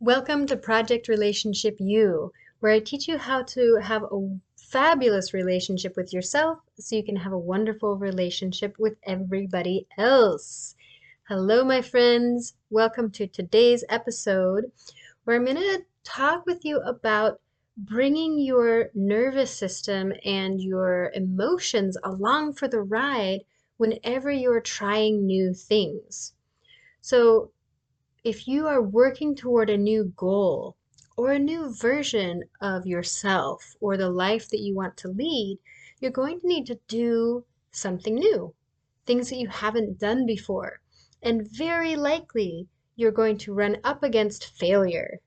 Welcome to Project Relationship U, where I teach you how to have a fabulous relationship with yourself so you can have a wonderful relationship with everybody else. Hello, my friends. Welcome to today's episode, where I'm going to talk with you about bringing your nervous system and your emotions along for the ride whenever you're trying new things. So, if you are working toward a new goal or a new version of yourself or the life that you want to lead, you're going to need to do something new, things that you haven't done before. And very likely, you're going to run up against failure.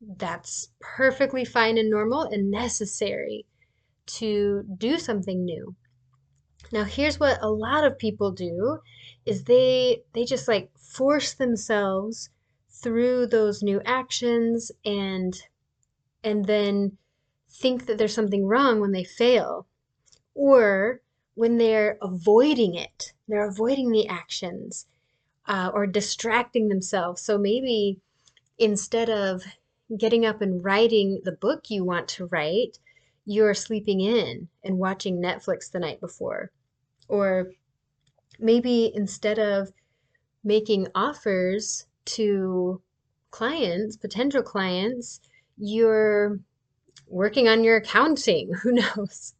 That's perfectly fine and normal and necessary to do something new. Now, here's what a lot of people do is they they just like force themselves through those new actions and and then think that there's something wrong when they fail or when they're avoiding it. They're avoiding the actions uh, or distracting themselves. So maybe instead of getting up and writing the book you want to write you're sleeping in and watching netflix the night before or maybe instead of making offers to clients, potential clients, you're working on your accounting. Who knows?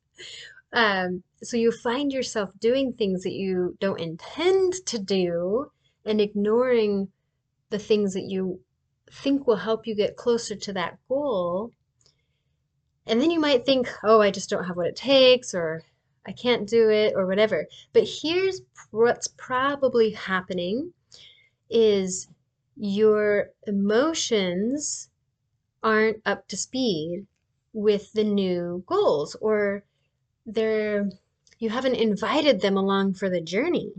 Um, so you find yourself doing things that you don't intend to do and ignoring the things that you think will help you get closer to that goal. And then you might think, oh, I just don't have what it takes, or I can't do it, or whatever. But here's what's probably happening is your emotions aren't up to speed with the new goals or they're you haven't invited them along for the journey.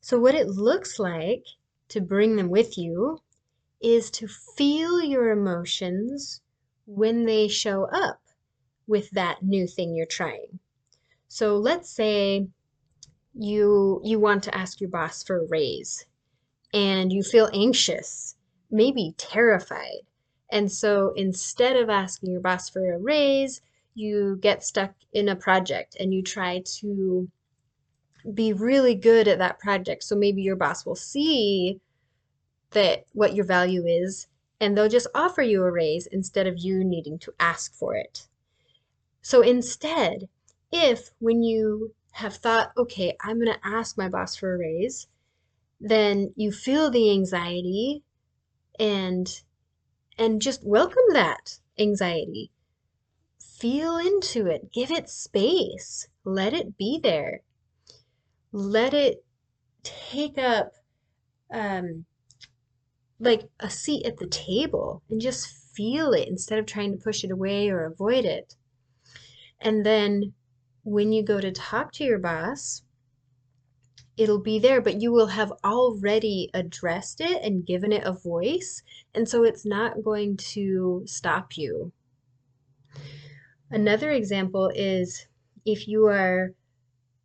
So what it looks like to bring them with you is to feel your emotions when they show up with that new thing you're trying. So let's say you you want to ask your boss for a raise and you feel anxious, maybe terrified. And so instead of asking your boss for a raise, you get stuck in a project and you try to be really good at that project. So maybe your boss will see that what your value is and they'll just offer you a raise instead of you needing to ask for it. So instead, if when you have thought, okay, I'm going to ask my boss for a raise, then you feel the anxiety and and just welcome that anxiety. Feel into it. Give it space. Let it be there. Let it take up um like a seat at the table and just feel it instead of trying to push it away or avoid it and then when you go to talk to your boss it'll be there, but you will have already addressed it and given it a voice. And so it's not going to stop you. Another example is if you are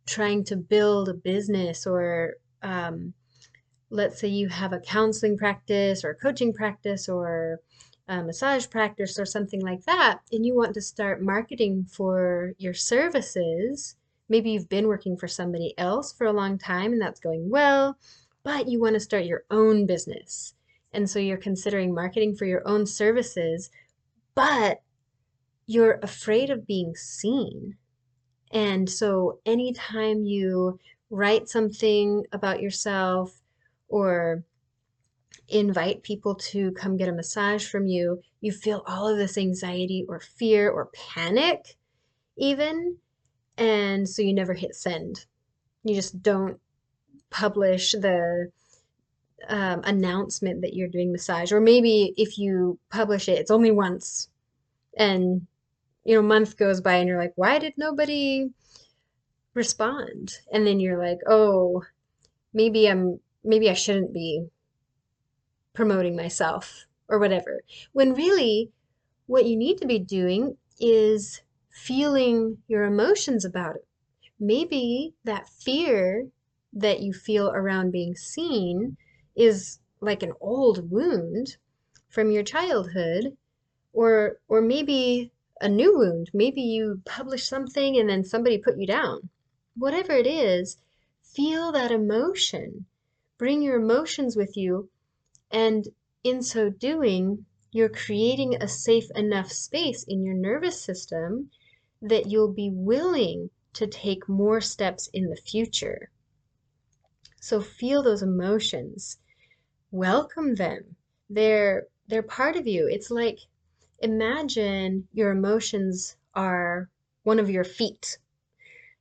trying to build a business or um, let's say you have a counseling practice or a coaching practice or a massage practice or something like that, and you want to start marketing for your services, Maybe you've been working for somebody else for a long time and that's going well, but you want to start your own business. And so you're considering marketing for your own services, but you're afraid of being seen. And so anytime you write something about yourself or invite people to come get a massage from you, you feel all of this anxiety or fear or panic, even and so you never hit send. You just don't publish the um, announcement that you're doing massage, or maybe if you publish it, it's only once, and you know, month goes by, and you're like, why did nobody respond? And then you're like, oh, maybe I'm maybe I shouldn't be promoting myself or whatever. When really, what you need to be doing is feeling your emotions about it. Maybe that fear that you feel around being seen is like an old wound from your childhood or or maybe a new wound. Maybe you published something and then somebody put you down. Whatever it is, feel that emotion. Bring your emotions with you and in so doing, you're creating a safe enough space in your nervous system that you'll be willing to take more steps in the future. So feel those emotions. Welcome them. They're they're part of you. It's like imagine your emotions are one of your feet.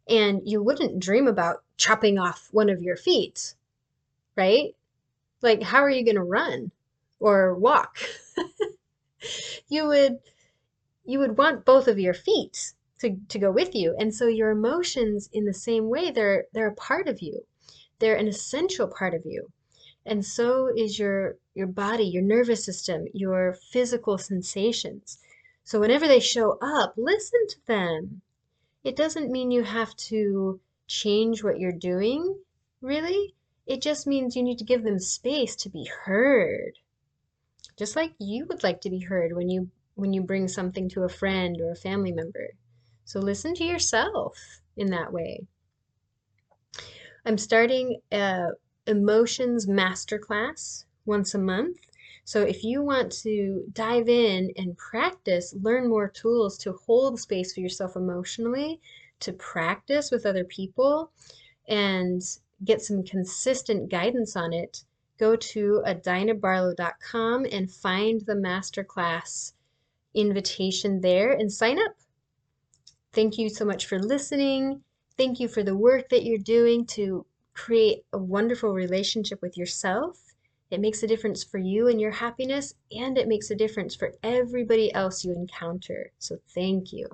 And you wouldn't dream about chopping off one of your feet, right? Like how are you going to run or walk? you would you would want both of your feet to, to go with you. And so your emotions in the same way, they're they're a part of you. They're an essential part of you. And so is your your body, your nervous system, your physical sensations. So whenever they show up, listen to them. It doesn't mean you have to change what you're doing, really. It just means you need to give them space to be heard. Just like you would like to be heard when you when you bring something to a friend or a family member. So listen to yourself in that way. I'm starting a emotions masterclass once a month. So if you want to dive in and practice, learn more tools to hold space for yourself emotionally, to practice with other people, and get some consistent guidance on it, go to adinabarlow.com and find the masterclass invitation there and sign up. Thank you so much for listening. Thank you for the work that you're doing to create a wonderful relationship with yourself. It makes a difference for you and your happiness, and it makes a difference for everybody else you encounter. So, thank you.